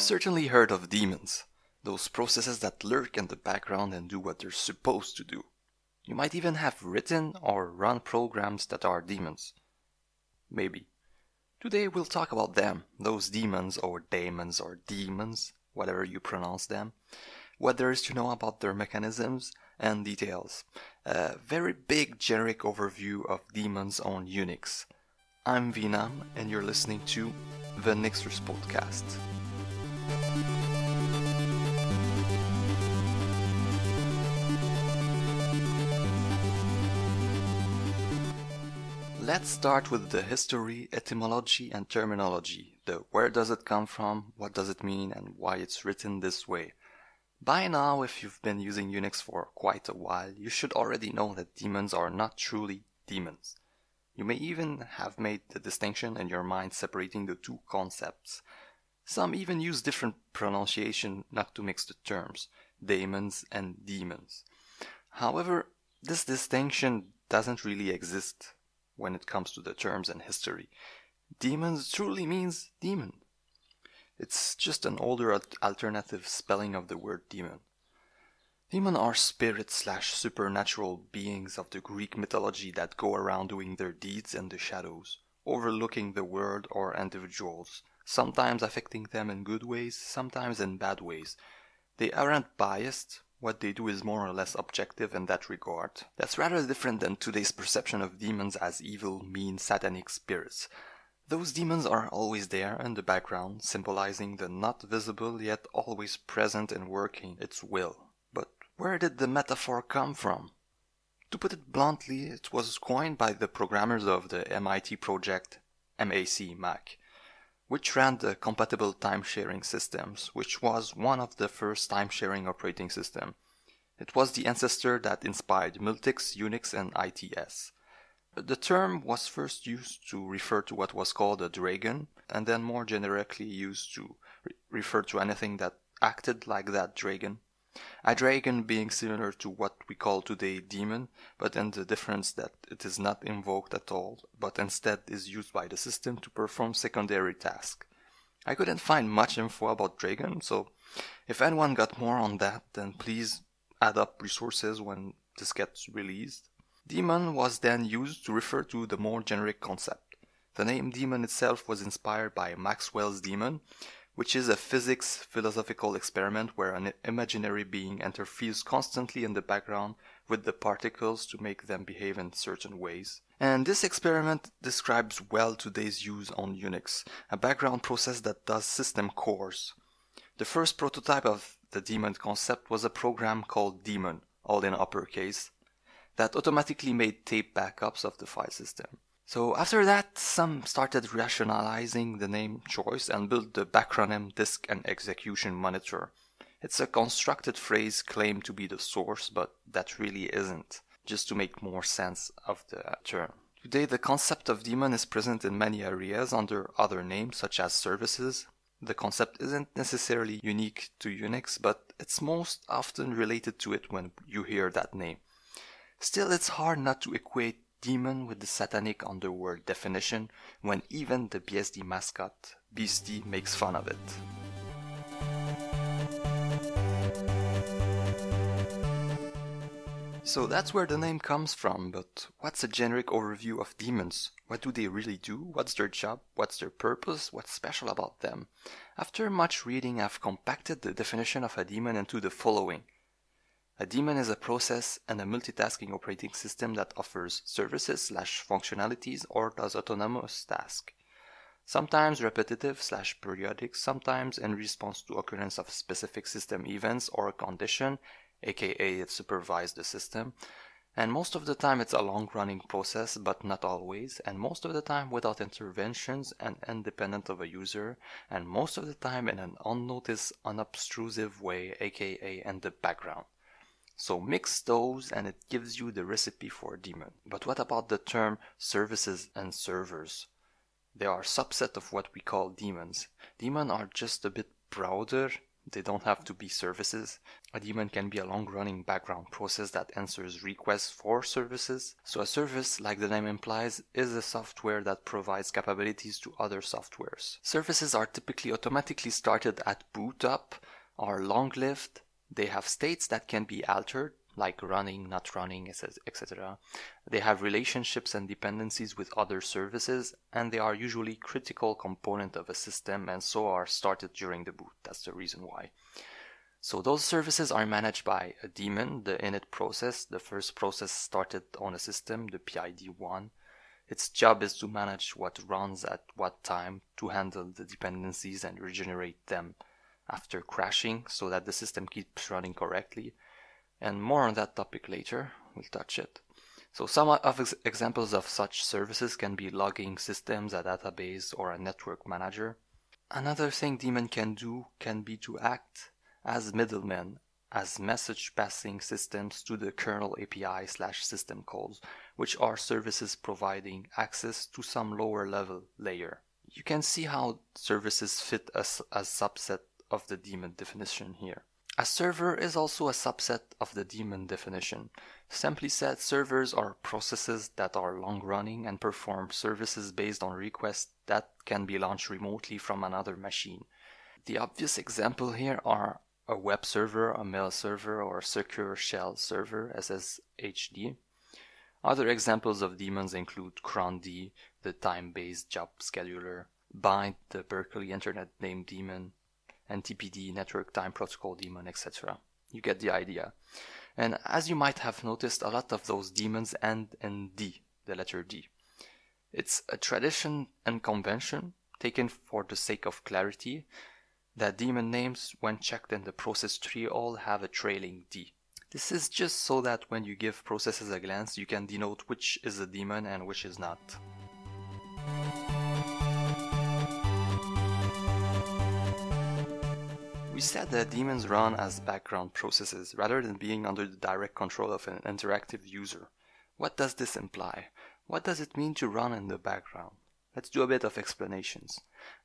certainly heard of demons, those processes that lurk in the background and do what they're supposed to do. You might even have written or run programs that are demons. Maybe. Today we'll talk about them, those demons or daemons or demons, whatever you pronounce them, what there is to know about their mechanisms and details. A very big generic overview of demons on Unix. I'm Venam and you're listening to the Nixers Podcast. Let's start with the history, etymology, and terminology. The where does it come from, what does it mean, and why it's written this way. By now, if you've been using Unix for quite a while, you should already know that demons are not truly demons. You may even have made the distinction in your mind separating the two concepts. Some even use different pronunciation not to mix the terms, daemons and demons. However, this distinction doesn't really exist when it comes to the terms and history. Demons truly means demon. It's just an older alternative spelling of the word demon. Demon are spirits slash supernatural beings of the Greek mythology that go around doing their deeds in the shadows, overlooking the world or individuals, sometimes affecting them in good ways, sometimes in bad ways. They aren't biased, what they do is more or less objective in that regard. That's rather different than today's perception of demons as evil, mean, satanic spirits. Those demons are always there in the background, symbolizing the not visible yet always present and working its will. But where did the metaphor come from? To put it bluntly, it was coined by the programmers of the MIT project MAC Mac which ran the compatible time-sharing systems, which was one of the first time-sharing operating system. It was the ancestor that inspired Multics, Unix, and ITS. The term was first used to refer to what was called a dragon, and then more generically used to re- refer to anything that acted like that dragon. A dragon being similar to what we call today demon, but in the difference that it is not invoked at all, but instead is used by the system to perform secondary tasks. I couldn't find much info about dragon, so if anyone got more on that, then please add up resources when this gets released. Demon was then used to refer to the more generic concept. The name demon itself was inspired by Maxwell's demon, which is a physics philosophical experiment where an imaginary being interferes constantly in the background with the particles to make them behave in certain ways. And this experiment describes well today's use on Unix, a background process that does system cores. The first prototype of the daemon concept was a program called daemon, all in uppercase, that automatically made tape backups of the file system. So after that, some started rationalizing the name choice and built the backronym disk and execution monitor. It's a constructed phrase claimed to be the source, but that really isn't, just to make more sense of the term. Today, the concept of daemon is present in many areas under other names, such as services. The concept isn't necessarily unique to Unix, but it's most often related to it when you hear that name. Still, it's hard not to equate demon with the satanic underworld definition when even the BSD mascot, Beastie, makes fun of it. So that's where the name comes from, but what's a generic overview of demons? What do they really do? What's their job? What's their purpose? What's special about them? After much reading, I've compacted the definition of a demon into the following a daemon is a process and a multitasking operating system that offers services slash functionalities or does autonomous tasks. Sometimes repetitive slash periodic, sometimes in response to occurrence of specific system events or condition, aka it supervises the system. And most of the time it's a long running process, but not always, and most of the time without interventions and independent of a user, and most of the time in an unnoticed, unobtrusive way, aka in the background. So mix those and it gives you the recipe for a daemon. But what about the term services and servers? They are a subset of what we call daemons. Daemons are just a bit broader They don't have to be services. A daemon can be a long running background process that answers requests for services. So, a service, like the name implies, is a software that provides capabilities to other softwares. Services are typically automatically started at boot up, are long lived, they have states that can be altered, like running, not running, etc. They have relationships and dependencies with other services, and they are usually critical component of a system and so are started during the boot. That's the reason why. So those services are managed by a daemon, the init process, the first process started on a system, the PID1. Its job is to manage what runs at what time to handle the dependencies and regenerate them after crashing so that the system keeps running correctly and more on that topic later. We'll touch it. So some of ex- examples of such services can be logging systems, a database, or a network manager. Another thing daemon can do can be to act as middlemen, as message passing systems to the kernel API slash system calls, which are services providing access to some lower level layer. You can see how services fit as a subset of the daemon definition here. A server is also a subset of the daemon definition. Simply said, servers are processes that are long running and perform services based on requests that can be launched remotely from another machine. The obvious example here are a web server, a mail server, or a secure shell server, SSHD. Other examples of daemons include cron the time-based job scheduler, bind, the Berkeley Internet Name daemon, NTPD, Network Time Protocol daemon, etc. You get the idea. And as you might have noticed, a lot of those daemons end in D, the letter D. It's a tradition and convention taken for the sake of clarity that daemon names, when checked in the process tree, all have a trailing D. This is just so that when you give processes a glance, you can denote which is a daemon and which is not. We said that daemons run as background processes rather than being under the direct control of an interactive user. What does this imply? What does it mean to run in the background? Let's do a bit of explanations.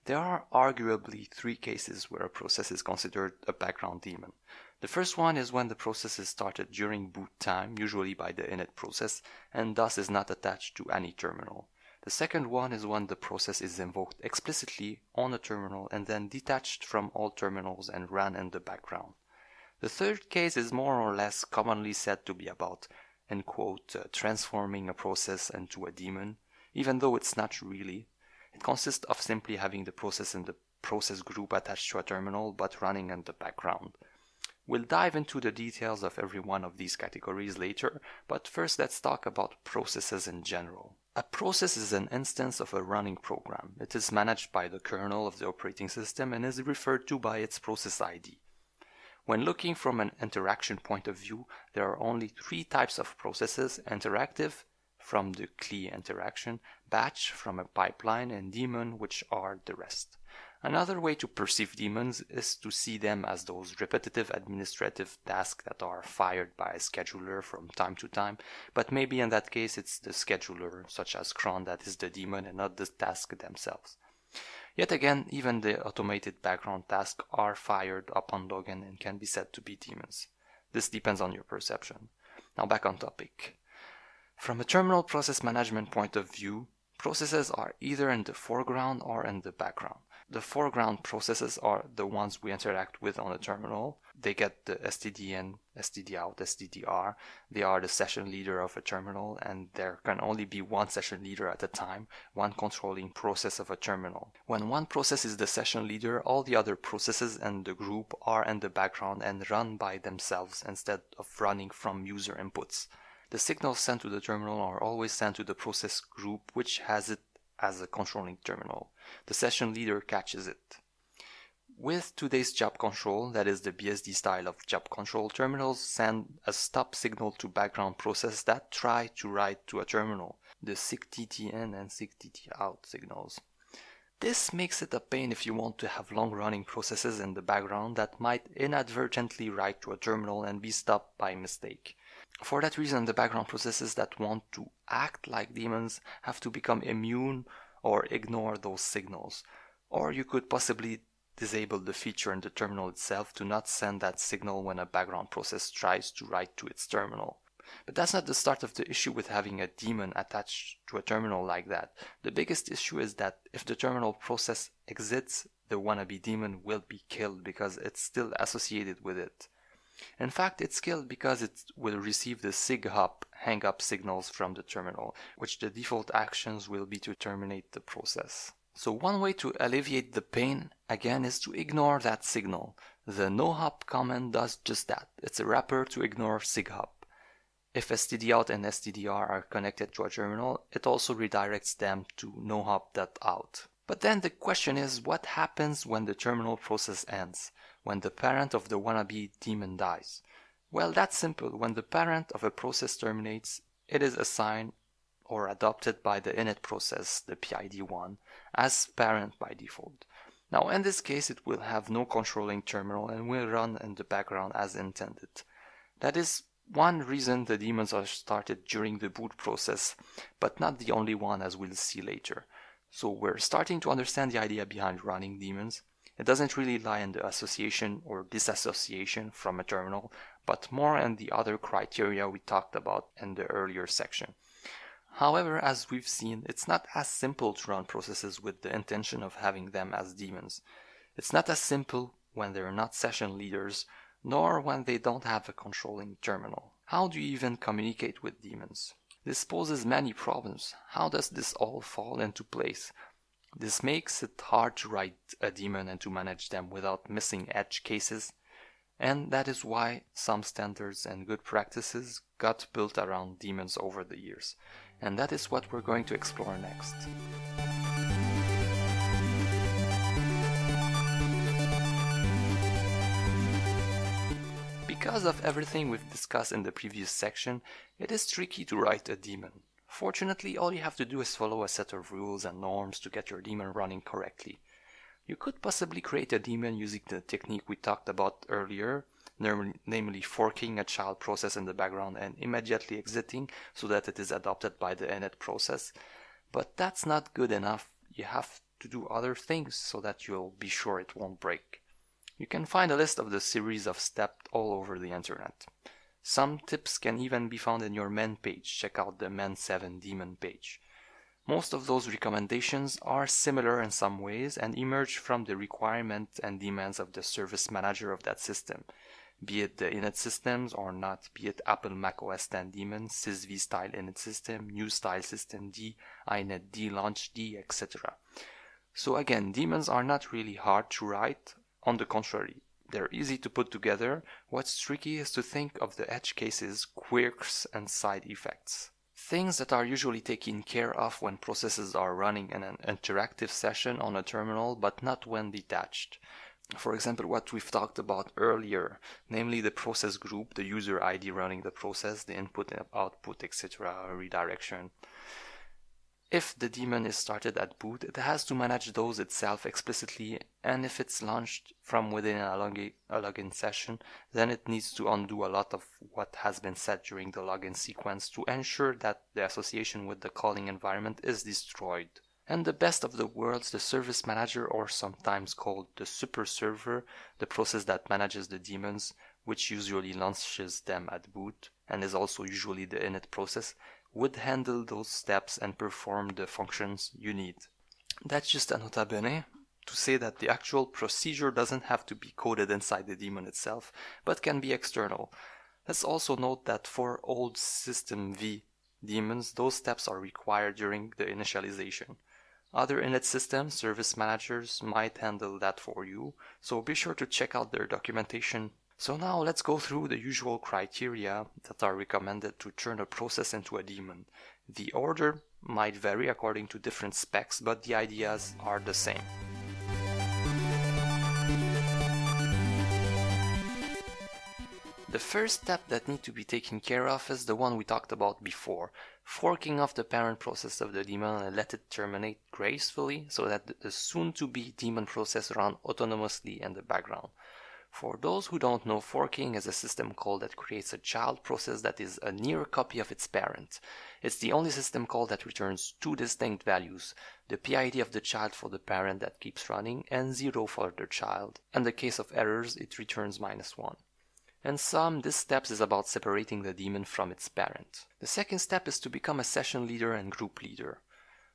There are arguably three cases where a process is considered a background daemon. The first one is when the process is started during boot time, usually by the init process, and thus is not attached to any terminal. The second one is when the process is invoked explicitly on a terminal and then detached from all terminals and ran in the background. The third case is more or less commonly said to be about, in quote, uh, transforming a process into a daemon, even though it's not really. It consists of simply having the process in the process group attached to a terminal but running in the background. We'll dive into the details of every one of these categories later, but first let's talk about processes in general. A process is an instance of a running program. It is managed by the kernel of the operating system and is referred to by its process ID. When looking from an interaction point of view, there are only three types of processes interactive, from the CLI interaction, batch from a pipeline, and daemon, which are the rest. Another way to perceive demons is to see them as those repetitive administrative tasks that are fired by a scheduler from time to time, but maybe in that case it's the scheduler, such as cron, that is the demon and not the task themselves. Yet again, even the automated background tasks are fired upon login and can be said to be demons. This depends on your perception. Now back on topic. From a terminal process management point of view, processes are either in the foreground or in the background. The foreground processes are the ones we interact with on the terminal. They get the STD in, STD out, STDR. They are the session leader of a terminal, and there can only be one session leader at a time, one controlling process of a terminal. When one process is the session leader, all the other processes in the group are in the background and run by themselves instead of running from user inputs. The signals sent to the terminal are always sent to the process group, which has it as a controlling terminal. The session leader catches it. With today's job control, that is the BSD style of job control, terminals send a stop signal to background process that try to write to a terminal, the SIGTTIN and SIGTT out signals. This makes it a pain if you want to have long running processes in the background that might inadvertently write to a terminal and be stopped by mistake. For that reason, the background processes that want to act like daemons have to become immune or ignore those signals. Or you could possibly disable the feature in the terminal itself to not send that signal when a background process tries to write to its terminal. But that's not the start of the issue with having a daemon attached to a terminal like that. The biggest issue is that if the terminal process exits, the wannabe daemon will be killed because it's still associated with it. In fact, it's killed because it will receive the SIGHUP hang-up signals from the terminal, which the default actions will be to terminate the process. So one way to alleviate the pain, again, is to ignore that signal. The nohup command does just that. It's a wrapper to ignore SIGHUP. If stdout and stdr are connected to a terminal, it also redirects them to nohup.out. But then the question is, what happens when the terminal process ends? When the parent of the wannabe daemon dies? Well, that's simple. When the parent of a process terminates, it is assigned or adopted by the init process, the PID one, as parent by default. Now, in this case, it will have no controlling terminal and will run in the background as intended. That is one reason the daemons are started during the boot process, but not the only one as we'll see later. So we're starting to understand the idea behind running daemons, it doesn't really lie in the association or disassociation from a terminal, but more in the other criteria we talked about in the earlier section. However, as we've seen, it's not as simple to run processes with the intention of having them as daemons. It's not as simple when they're not session leaders, nor when they don't have a controlling terminal. How do you even communicate with daemons? This poses many problems. How does this all fall into place? This makes it hard to write a daemon and to manage them without missing edge cases, and that is why some standards and good practices got built around daemons over the years. And that is what we're going to explore next. Because of everything we've discussed in the previous section, it is tricky to write a daemon. Fortunately, all you have to do is follow a set of rules and norms to get your daemon running correctly. You could possibly create a daemon using the technique we talked about earlier, namely forking a child process in the background and immediately exiting so that it is adopted by the init process. But that's not good enough. You have to do other things so that you'll be sure it won't break. You can find a list of the series of steps all over the internet. Some tips can even be found in your man page. Check out the man 7 daemon page. Most of those recommendations are similar in some ways and emerge from the requirements and demands of the service manager of that system, be it the init systems or not, be it Apple Mac OS 10 daemon, SysV style init system, new style systemd, inet D, launchd, etc. So again, daemons are not really hard to write, on the contrary, they're easy to put together. What's tricky is to think of the edge cases, quirks, and side effects. Things that are usually taken care of when processes are running in an interactive session on a terminal, but not when detached. For example, what we've talked about earlier, namely the process group, the user ID running the process, the input and output, etc., redirection. If the daemon is started at boot, it has to manage those itself explicitly, and if it's launched from within a, login, a login session, then it needs to undo a lot of what has been said during the login sequence to ensure that the association with the calling environment is destroyed. And the best of the worlds, the service manager, or sometimes called the super server, the process that manages the daemons, which usually launches them at boot, and is also usually the init process, would handle those steps and perform the functions you need. That's just a nota bene to say that the actual procedure doesn't have to be coded inside the daemon itself, but can be external. Let's also note that for old System V daemons, those steps are required during the initialization. Other init systems, service managers might handle that for you, so be sure to check out their documentation so now let's go through the usual criteria that are recommended to turn a process into a daemon. The order might vary according to different specs, but the ideas are the same. The first step that needs to be taken care of is the one we talked about before, forking off the parent process of the daemon and let it terminate gracefully so that the soon to be daemon process run autonomously in the background. For those who don't know, forking is a system call that creates a child process that is a near copy of its parent. It's the only system call that returns two distinct values, the PID of the child for the parent that keeps running and 0 for the child. In the case of errors, it returns minus 1. In sum, this step is about separating the daemon from its parent. The second step is to become a session leader and group leader.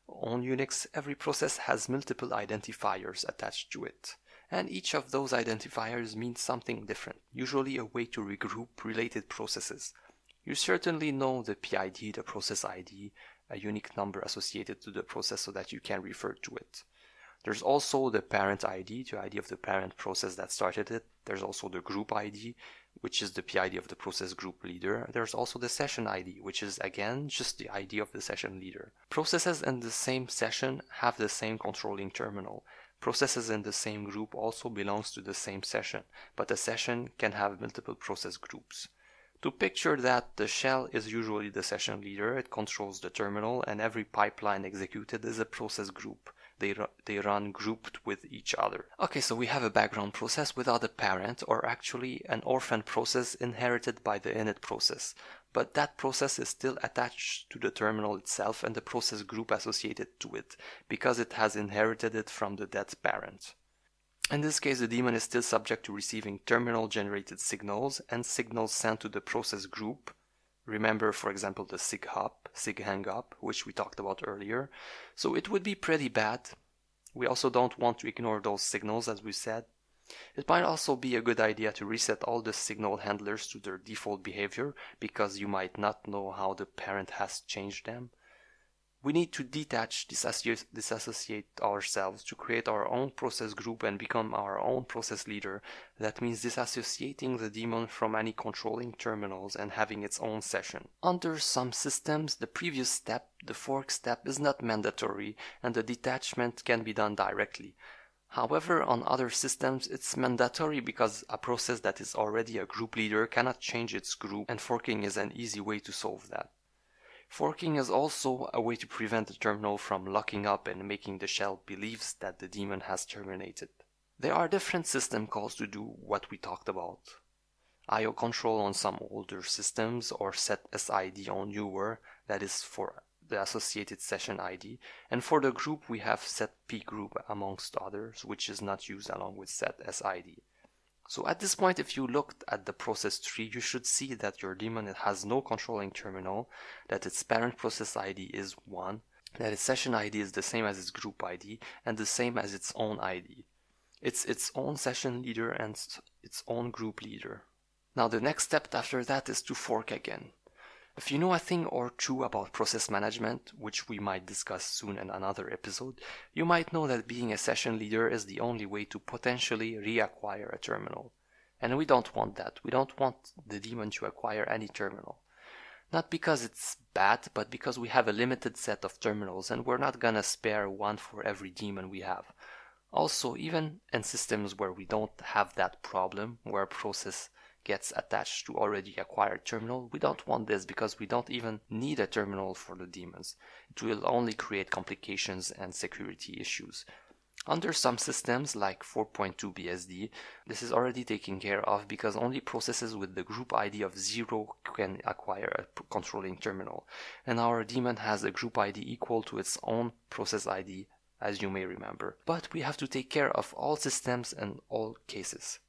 On Unix, every process has multiple identifiers attached to it, and each of those identifiers means something different, usually a way to regroup related processes. You certainly know the PID, the process ID, a unique number associated to the process so that you can refer to it. There's also the parent ID, the ID of the parent process that started it. There's also the group ID, which is the PID of the process group leader. There's also the session ID, which is again just the ID of the session leader. Processes in the same session have the same controlling terminal. Processes in the same group also belongs to the same session, but a session can have multiple process groups. To picture that, the shell is usually the session leader, it controls the terminal, and every pipeline executed is a process group they, ru- they run grouped with each other. Okay, so we have a background process without a parent, or actually an orphan process inherited by the init process. But that process is still attached to the terminal itself and the process group associated to it, because it has inherited it from the dead parent. In this case, the daemon is still subject to receiving terminal generated signals and signals sent to the process group, Remember, for example, the SIGHUP, sig hang up, which we talked about earlier. So it would be pretty bad. We also don't want to ignore those signals, as we said. It might also be a good idea to reset all the signal handlers to their default behavior because you might not know how the parent has changed them. We need to detach, disassociate, ourselves to create our own process group and become our own process leader. That means disassociating the daemon from any controlling terminals and having its own session. Under some systems, the previous step, the fork step, is not mandatory and the detachment can be done directly. However, on other systems, it's mandatory because a process that is already a group leader cannot change its group, and forking is an easy way to solve that. Forking is also a way to prevent the terminal from locking up and making the shell believes that the daemon has terminated. There are different system calls to do what we talked about. IO control on some older systems or setsid on newer, that is for the associated session ID. And for the group, we have set pgroup amongst others, which is not used along with setsid. So at this point, if you looked at the process tree, you should see that your daemon has no controlling terminal, that its parent process ID is 1, that its session ID is the same as its group ID, and the same as its own ID. It's its own session leader and its own group leader. Now the next step after that is to fork again. If you know a thing or two about process management, which we might discuss soon in another episode, you might know that being a session leader is the only way to potentially reacquire a terminal. And we don't want that. We don't want the daemon to acquire any terminal. Not because it's bad, but because we have a limited set of terminals and we're not gonna spare one for every daemon we have. Also, even in systems where we don't have that problem, where process gets attached to already acquired terminal. We don't want this because we don't even need a terminal for the daemons. It will only create complications and security issues. Under some systems like 4.2 BSD, this is already taken care of because only processes with the group ID of 0 can acquire a controlling terminal. And our daemon has a group ID equal to its own process ID, as you may remember. But we have to take care of all systems and all cases.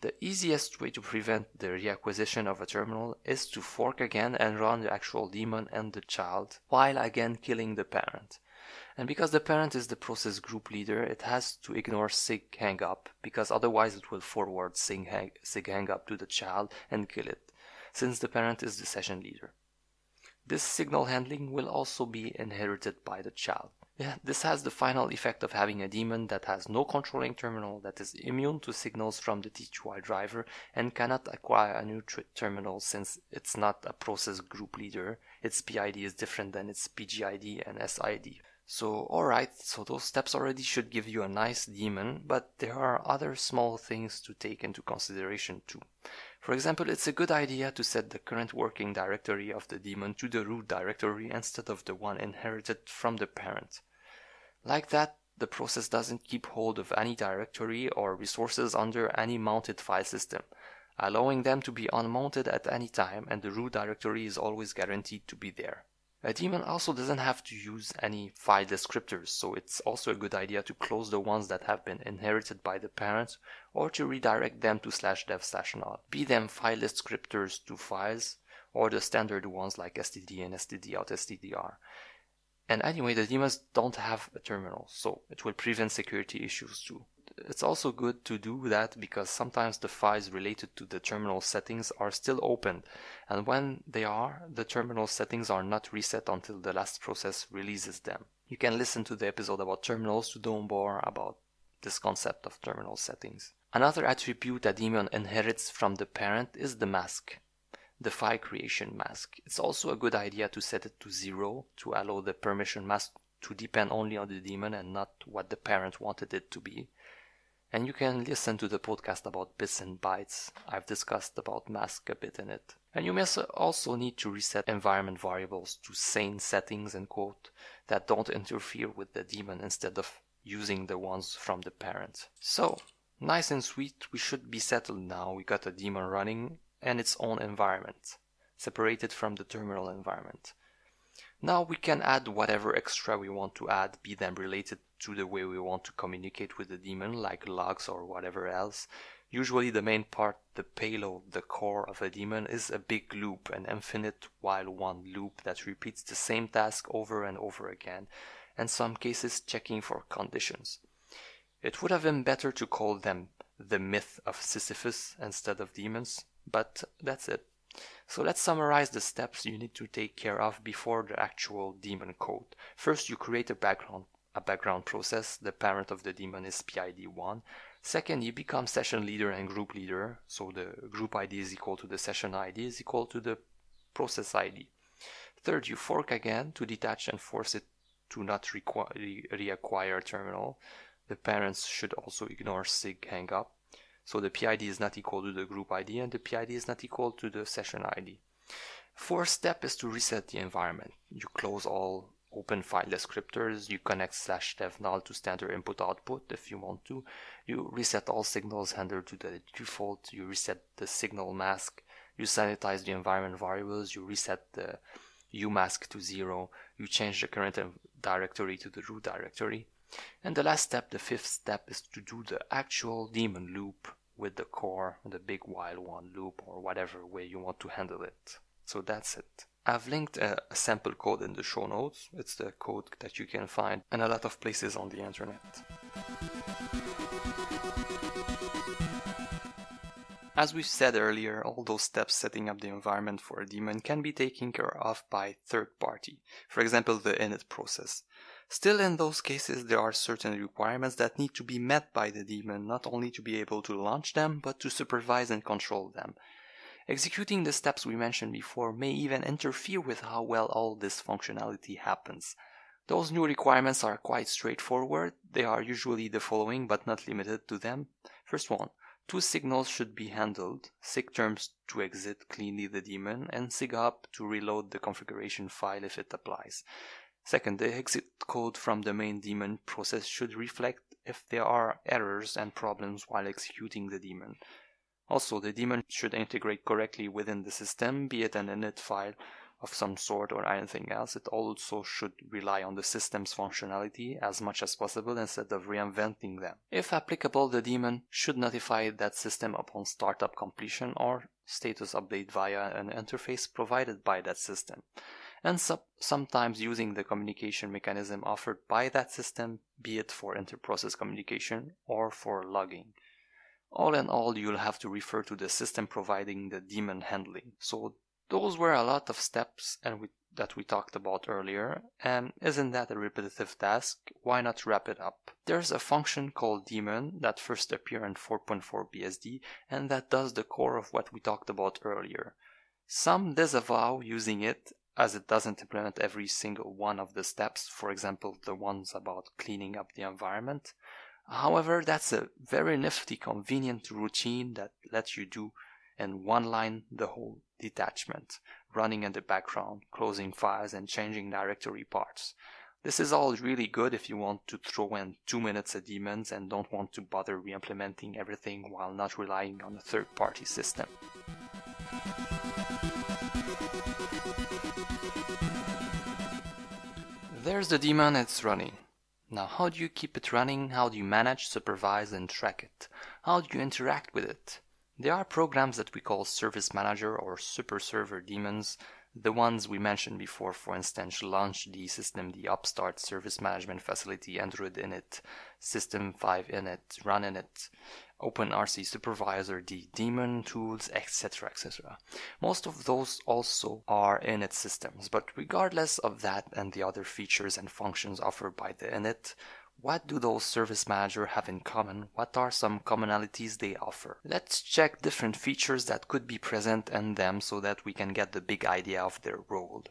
The easiest way to prevent the reacquisition of a terminal is to fork again and run the actual daemon and the child, while again killing the parent. And because the parent is the process group leader, it has to ignore sig hangup, because otherwise it will forward sig, hang, sig hangup to the child and kill it, since the parent is the session leader. This signal handling will also be inherited by the child. Yeah, this has the final effect of having a daemon that has no controlling terminal, that is immune to signals from the TTY driver, and cannot acquire a new terminal since it's not a process group leader. Its PID is different than its PGID and SID. So, alright, so those steps already should give you a nice daemon, but there are other small things to take into consideration too. For example, it's a good idea to set the current working directory of the daemon to the root directory instead of the one inherited from the parent. Like that, the process doesn't keep hold of any directory or resources under any mounted file system, allowing them to be unmounted at any time and the root directory is always guaranteed to be there. A daemon also doesn't have to use any file descriptors, so it's also a good idea to close the ones that have been inherited by the parent or to redirect them to slash dev slash null, be them file descriptors to files or the standard ones like std and std out stdr. And anyway, the daemons don't have a terminal, so it will prevent security issues too. It's also good to do that because sometimes the files related to the terminal settings are still open, and when they are, the terminal settings are not reset until the last process releases them. You can listen to the episode about terminals to know more about this concept of terminal settings. Another attribute a daemon inherits from the parent is the mask the file creation mask. It's also a good idea to set it to zero to allow the permission mask to depend only on the daemon and not what the parent wanted it to be. And you can listen to the podcast about bits and bytes. I've discussed about mask a bit in it. And you may also need to reset environment variables to sane settings and quote that don't interfere with the daemon instead of using the ones from the parent. So, nice and sweet, we should be settled now. We got a daemon running and its own environment, separated from the terminal environment. Now we can add whatever extra we want to add, be them related to the way we want to communicate with the daemon, like logs or whatever else. Usually the main part, the payload, the core of a daemon is a big loop, an infinite while one loop that repeats the same task over and over again, and some cases checking for conditions. It would have been better to call them the myth of Sisyphus instead of daemons, but that's it. So let's summarize the steps you need to take care of before the actual daemon code. First, you create a background a background process. The parent of the daemon is PID1. Second, you become session leader and group leader. So the group ID is equal to the session ID is equal to the process ID. Third, you fork again to detach and force it to not requ- reacquire terminal. The parents should also ignore sig hangup. So the PID is not equal to the group ID and the PID is not equal to the session ID. Fourth step is to reset the environment. You close all open file descriptors, you connect slash dev null to standard input output if you want to, you reset all signals handled to the default, you reset the signal mask, you sanitize the environment variables, you reset the umask to zero, you change the current directory to the root directory. And the last step, the fifth step, is to do the actual daemon loop with the core, the big while one loop, or whatever way you want to handle it. So that's it. I've linked a, sample code in the show notes. It's the code that you can find in a lot of places on the internet. As we said earlier, all those steps setting up the environment for a daemon can be taken care of by third party, for example the init process. Still, in those cases, there are certain requirements that need to be met by the daemon, not only to be able to launch them, but to supervise and control them. Executing the steps we mentioned before may even interfere with how well all this functionality happens. Those new requirements are quite straightforward. They are usually the following, but not limited to them. First one, two signals should be handled, sig terms to exit cleanly the daemon, and SIGHUP to reload the configuration file if it applies. Second, the exit code from the main daemon process should reflect if there are errors and problems while executing the daemon. Also, the daemon should integrate correctly within the system, be it an init file of some sort or anything else. It also should rely on the system's functionality as much as possible instead of reinventing them. If applicable, the daemon should notify that system upon startup completion or status update via an interface provided by that system and sometimes using the communication mechanism offered by that system, be it for inter-process communication or for logging. All in all, you'll have to refer to the system providing the daemon handling. So those were a lot of steps and we, that we talked about earlier, and isn't that a repetitive task? Why not wrap it up? There's a function called daemon that first appeared in 4.4 BSD and that does the core of what we talked about earlier. Some disavow using it as it doesn't implement every single one of the steps, for example, the ones about cleaning up the environment. However, that's a very nifty, convenient routine that lets you do in one line the whole detachment, running in the background, closing files and changing directory parts. This is all really good if you want to throw in two minutes of demons and don't want to bother re-implementing everything while not relying on a third-party system. There's the daemon, it's running. Now, how do you keep it running? How do you manage, supervise, and track it? How do you interact with it? There are programs that we call Service Manager or Super Server daemons the ones we mentioned before, for instance, launch the system, the Upstart service management facility, Android init, System 5 init, Run init, OpenRC supervisor, the daemon tools, etc., etc. Most of those also are init systems, but regardless of that and the other features and functions offered by the init, what do those service manager have in common? What are some commonalities they offer? Let's check different features that could be present in them so that we can get the big idea of their role.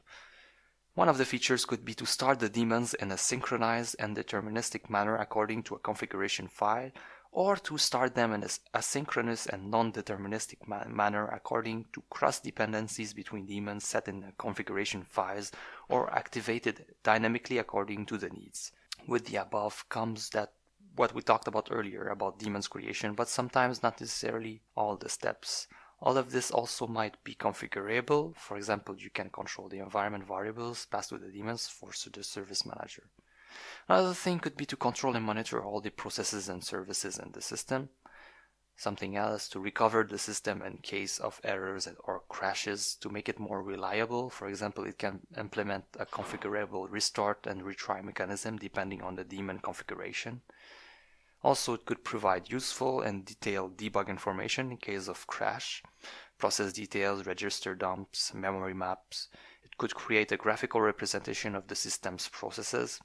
One of the features could be to start the daemons in a synchronized and deterministic manner according to a configuration file, or to start them in a asynchronous and non-deterministic ma- manner according to cross dependencies between daemons set in the configuration files or activated dynamically according to the needs with the above comes that what we talked about earlier about daemons creation, but sometimes not necessarily all the steps. All of this also might be configurable. For example, you can control the environment variables passed to the daemons for the service manager. Another thing could be to control and monitor all the processes and services in the system something else to recover the system in case of errors or crashes to make it more reliable. For example, it can implement a configurable restart and retry mechanism depending on the daemon configuration. Also, it could provide useful and detailed debug information in case of crash, process details, register dumps, memory maps. It could create a graphical representation of the system's processes.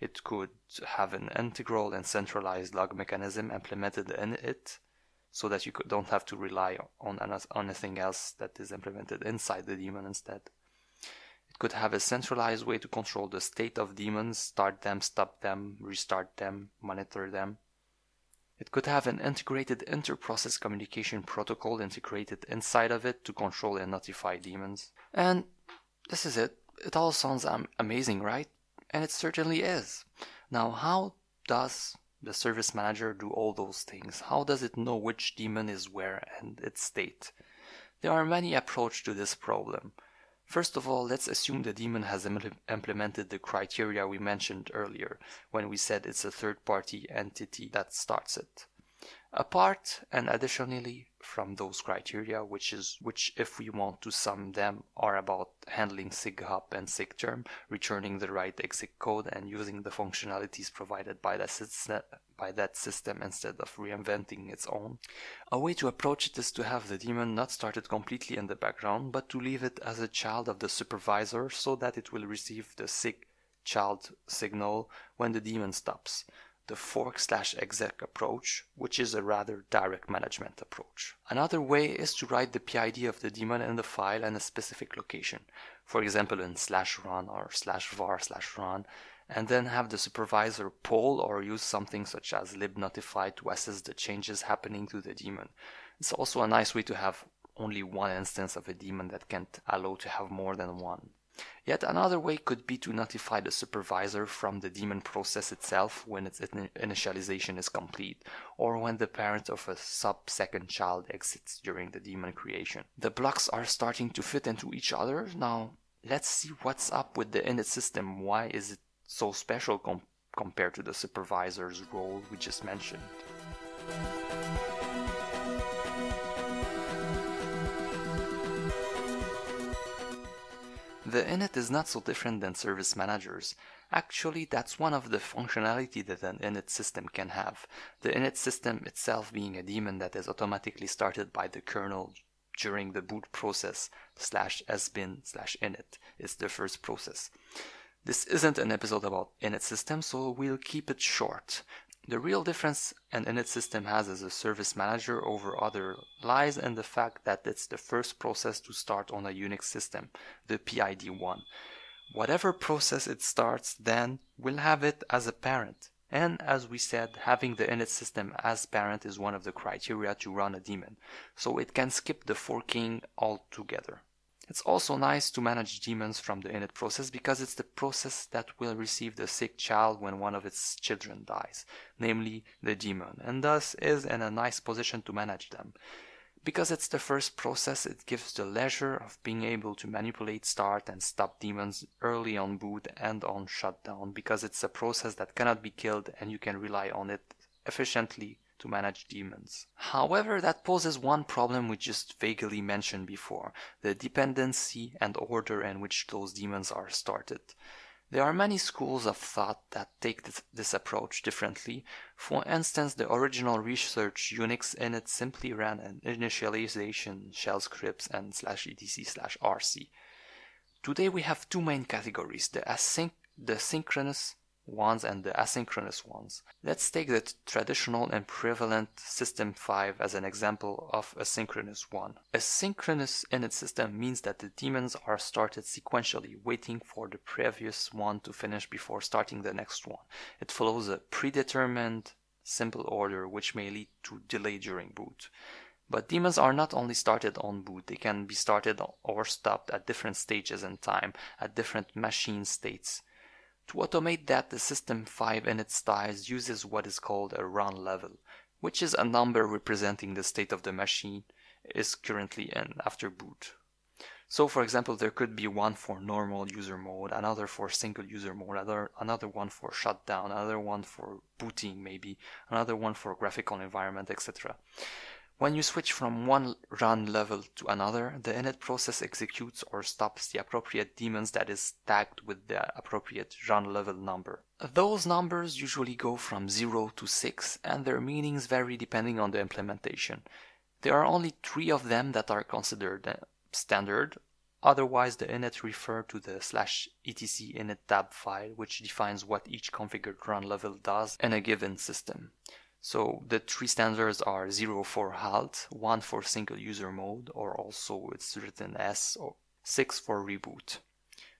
It could have an integral and centralized log mechanism implemented in it so that you don't have to rely on anything else that is implemented inside the daemon instead. It could have a centralized way to control the state of daemons, start them, stop them, restart them, monitor them. It could have an integrated inter-process communication protocol integrated inside of it to control and notify daemons. And this is it. It all sounds amazing, right? And it certainly is. Now, how does the service manager do all those things? How does it know which daemon is where and its state? There are many approaches to this problem. First of all, let's assume the daemon has Im- implemented the criteria we mentioned earlier when we said it's a third party entity that starts it. Apart and additionally from those criteria, which is which if we want to sum them are about handling SIGHUP and SIG-term, returning the right exec code and using the functionalities provided by that, system, by that system instead of reinventing its own. A way to approach it is to have the daemon not started completely in the background, but to leave it as a child of the supervisor so that it will receive the SIG child signal when the daemon stops the fork slash exec approach, which is a rather direct management approach. Another way is to write the PID of the daemon in the file in a specific location, for example in slash run or slash var slash run, and then have the supervisor poll or use something such as libnotify to assess the changes happening to the daemon. It's also a nice way to have only one instance of a daemon that can't allow to have more than one. Yet another way could be to notify the supervisor from the daemon process itself when its initialization is complete, or when the parent of a sub-second child exits during the daemon creation. The blocks are starting to fit into each other. Now, let's see what's up with the init system. Why is it so special com- compared to the supervisor's role we just mentioned? The init is not so different than service managers. Actually, that's one of the functionality that an init system can have. The init system itself being a daemon that is automatically started by the kernel during the boot process slash sbin slash init is the first process. This isn't an episode about init system, so we'll keep it short. The real difference an init system has as a service manager over other lies in the fact that it's the first process to start on a Unix system, the PID one. Whatever process it starts then will have it as a parent. And as we said, having the init system as parent is one of the criteria to run a daemon, so it can skip the forking altogether. It's also nice to manage demons from the init process because it's the process that will receive the SIGCHLD when one of its children dies, namely the demon, and thus is in a nice position to manage them. Because it's the first process, it gives the leisure of being able to manipulate start and stop demons early on boot and on shutdown because it's a process that cannot be killed and you can rely on it efficiently to manage demons. However, that poses one problem we just vaguely mentioned before, the dependency and order in which those demons are started. There are many schools of thought that take this, this, approach differently. For instance, the original research Unix init simply ran an initialization shell scripts and slash etc slash rc. Today we have two main categories, the async the synchronous ones and the asynchronous ones. Let's take the traditional and prevalent System 5 as an example of a synchronous one. A synchronous init system means that the daemons are started sequentially, waiting for the previous one to finish before starting the next one. It follows a predetermined simple order which may lead to delay during boot. But daemons are not only started on boot, they can be started or stopped at different stages in time, at different machine states. To automate that, the System 5 in its styles uses what is called a run level, which is a number representing the state of the machine is currently in after boot. So for example, there could be one for normal user mode, another for single user mode, another, another one for shutdown, another one for booting maybe, another one for graphical environment, etc. When you switch from one run level to another, the init process executes or stops the appropriate daemons that is tagged with the appropriate run level number. Those numbers usually go from 0 to 6 and their meanings vary depending on the implementation. There are only three of them that are considered uh, standard, otherwise the init refer to the slash etc inittab file which defines what each configured run level does in a given system. So the three standards are 0 for halt, 1 for single user mode, or also it's written S, or 6 for reboot.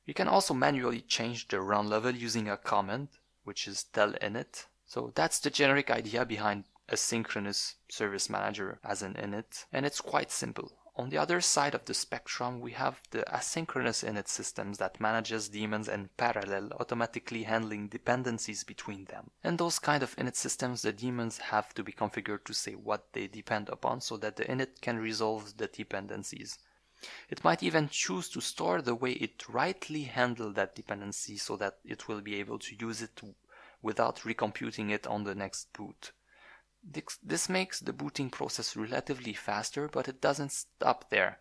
You can also manually change the run level using a command, which is telinit. So that's the generic idea behind a synchronous service manager as an init, and it's quite simple. On the other side of the spectrum, we have the asynchronous init systems that manages daemons in parallel, automatically handling dependencies between them. In those kind of init systems, the daemons have to be configured to say what they depend upon so that the init can resolve the dependencies. It might even choose to store the way it rightly handled that dependency so that it will be able to use it without recomputing it on the next boot. This makes the booting process relatively faster, but it doesn't stop there.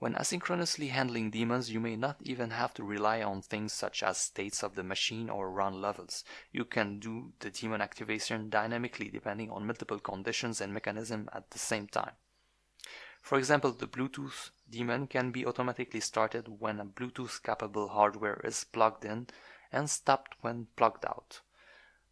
When asynchronously handling daemons, you may not even have to rely on things such as states of the machine or run levels. You can do the daemon activation dynamically depending on multiple conditions and mechanisms at the same time. For example, the Bluetooth daemon can be automatically started when a Bluetooth capable hardware is plugged in and stopped when plugged out.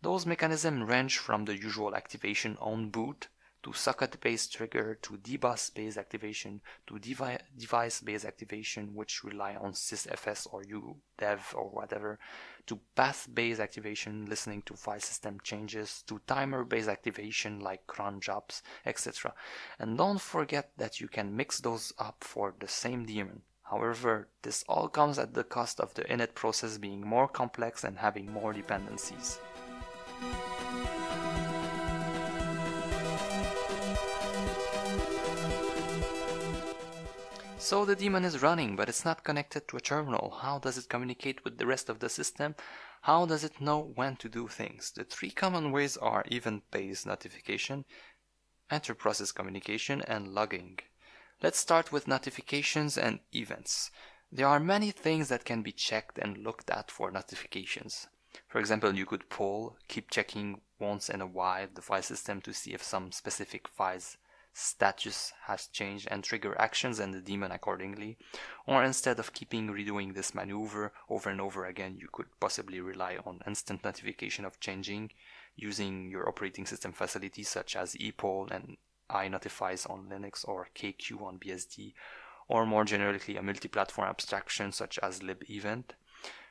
Those mechanisms range from the usual activation on boot to socket-based trigger to dbus-based activation to devi- device-based activation which rely on sysfs or udev or whatever to path-based activation listening to file system changes to timer-based activation like cron jobs etc and don't forget that you can mix those up for the same daemon However, this all comes at the cost of the init process being more complex and having more dependencies. So the daemon is running, but it's not connected to a terminal. How does it communicate with the rest of the system? How does it know when to do things? The three common ways are event-based notification, inter-process communication, and logging. Let's start with notifications and events. There are many things that can be checked and looked at for notifications. For example, you could poll, keep checking once in a while the file system to see if some specific file's status has changed and trigger actions in the daemon accordingly. Or instead of keeping redoing this maneuver over and over again, you could possibly rely on instant notification of changing using your operating system facilities such as epoll and iNotifies on Linux or kqueue on BSD, or more generically a multi-platform abstraction such as libevent.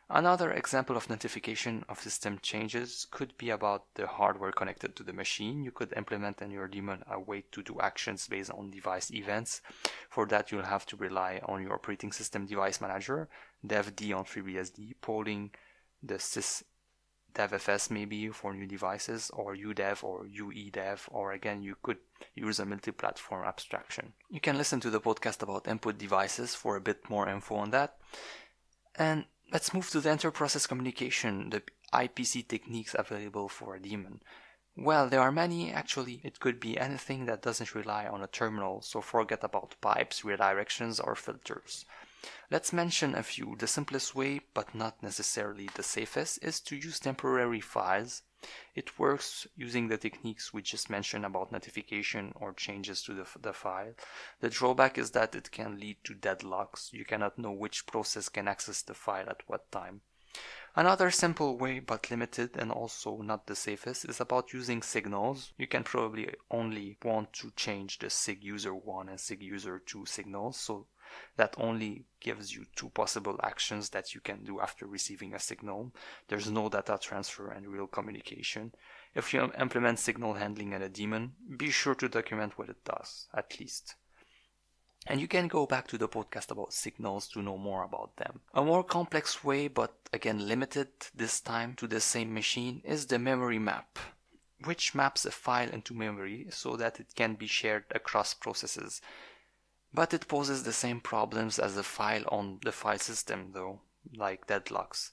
Another example of notification of system changes could be about the hardware connected to the machine. You could implement in your daemon a way to do actions based on device events. For that, you'll have to rely on your operating system device manager, devd on FreeBSD, polling the sys devfs maybe for new devices or udev or eudev or again you could use a multi-platform abstraction. You can listen to the podcast about input devices for a bit more info on that. And Let's move to the inter-process communication, the IPC techniques available for a daemon. Well, there are many actually. It could be anything that doesn't rely on a terminal, so forget about pipes, redirections, or filters. Let's mention a few. The simplest way, but not necessarily the safest, is to use temporary files it works using the techniques we just mentioned about notification or changes to the, the file. The drawback is that it can lead to deadlocks. You cannot know which process can access the file at what time. Another simple way, but limited and also not the safest, is about using signals. You can probably only want to change the SIGUSR1 and SIGUSR2 signals, so that only gives you two possible actions that you can do after receiving a signal. There's no data transfer and real communication. If you implement signal handling in a daemon, be sure to document what it does, at least. And you can go back to the podcast about signals to know more about them. A more complex way, but again limited this time to the same machine, is the memory map, which maps a file into memory so that it can be shared across processes but it poses the same problems as the file on the file system though, like deadlocks.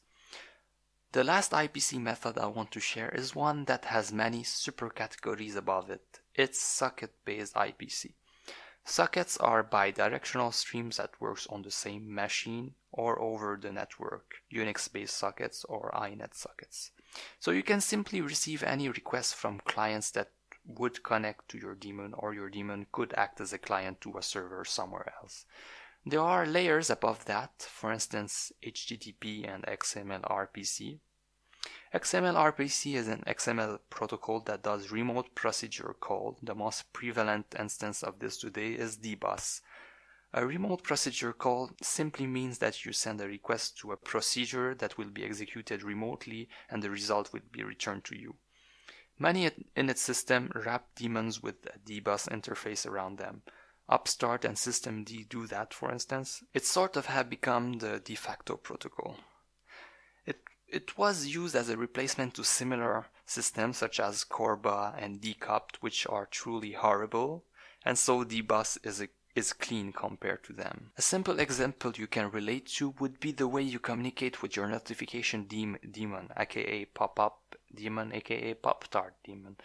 The last IPC method I want to share is one that has many super categories above it. It's socket-based IPC. Sockets are bidirectional streams that works on the same machine or over the network, Unix-based sockets or INET sockets. So you can simply receive any request from clients that would connect to your daemon or your daemon could act as a client to a server somewhere else. There are layers above that, for instance, HTTP and XML RPC. XML RPC is an XML protocol that does remote procedure call. The most prevalent instance of this today is dbus. A remote procedure call simply means that you send a request to a procedure that will be executed remotely and the result will be returned to you. Many init system wrap daemons with a dbus interface around them. Upstart and systemd do that, for instance. It sort of have become the de facto protocol. It, it was used as a replacement to similar systems such as CORBA and DCOP, which are truly horrible, and so dbus is a is clean compared to them. A simple example you can relate to would be the way you communicate with your notification daemon, aka pop-up daemon, aka pop-tart daemon.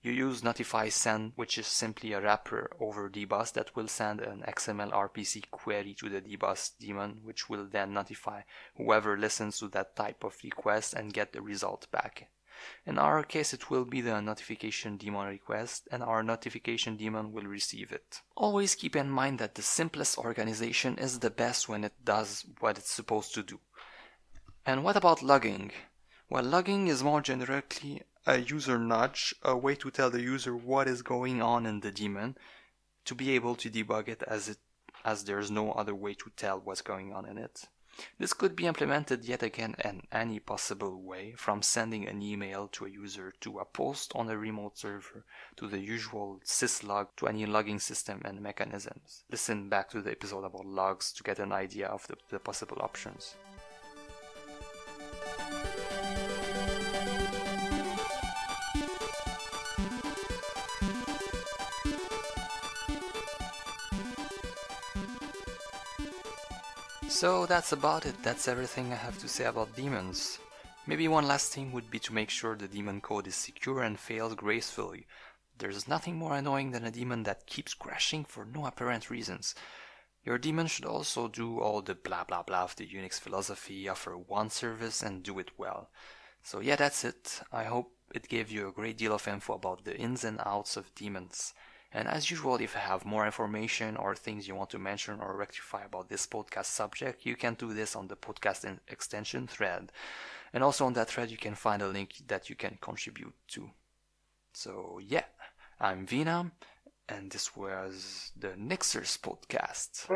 You use notify-send, which is simply a wrapper over dbus that will send an XML RPC query to the dbus daemon, which will then notify whoever listens to that type of request and get the result back. In our case, it will be the notification daemon request, and our notification daemon will receive it. Always keep in mind that the simplest organization is the best when it does what it's supposed to do. And what about logging? Well, logging is more generally a user nudge, a way to tell the user what is going on in the daemon, to be able to debug it as it as there's no other way to tell what's going on in it. This could be implemented yet again in any possible way, from sending an email to a user to a post on a remote server to the usual syslog to any logging system and mechanisms. Listen back to the episode about logs to get an idea of the, the possible options. So that's about it, that's everything I have to say about daemons. Maybe one last thing would be to make sure the daemon code is secure and fails gracefully. There's nothing more annoying than a daemon that keeps crashing for no apparent reasons. Your daemon should also do all the blah blah blah of the Unix philosophy, offer one service and do it well. So yeah, that's it. I hope it gave you a great deal of info about the ins and outs of daemons. And as usual, if you have more information or things you want to mention or rectify about this podcast subject, you can do this on the podcast extension thread. And also on that thread, you can find a link that you can contribute to. So, yeah, I'm Venam, and this was the Nixers podcast.